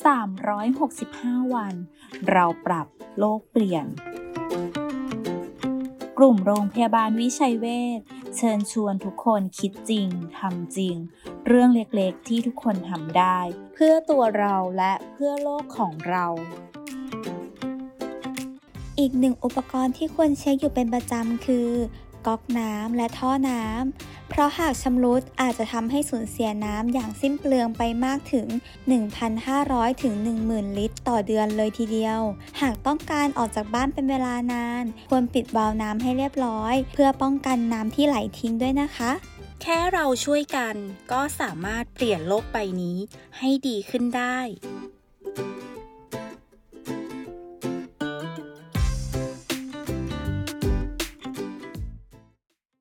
365 วัน เราปรับโลกเปลี่ยน กลุ่มโรงพยาบาลวิชัยเวชเชิญชวนทุกคนคิดจริงทำจริง เรื่องเล็กๆที่ทุกคนทำได้ เพื่อตัวเราและเพื่อโลกของเรา อีกหนึ่งอุปกรณ์ที่ควรเช็คอยู่เป็นประจำคือ ก๊อกน้ำและท่อน้ำ เพราะหากชำรุดอาจจะทำให้สูญเสียน้ำอย่างสิ้นเปลืองไปมากถึง 1,500 ถึง 10,000 ลิตร ต่อเดือนเลยทีเดียว หากต้องการออกจากบ้านเป็นเวลานาน ควรปิดวาล์วน้ำให้เรียบร้อย เพื่อป้องกันน้ำที่ไหลทิ้งด้วยนะคะ แค่เราช่วยกันก็สามารถเปลี่ยนโลกใบนี้ให้ดีขึ้นได้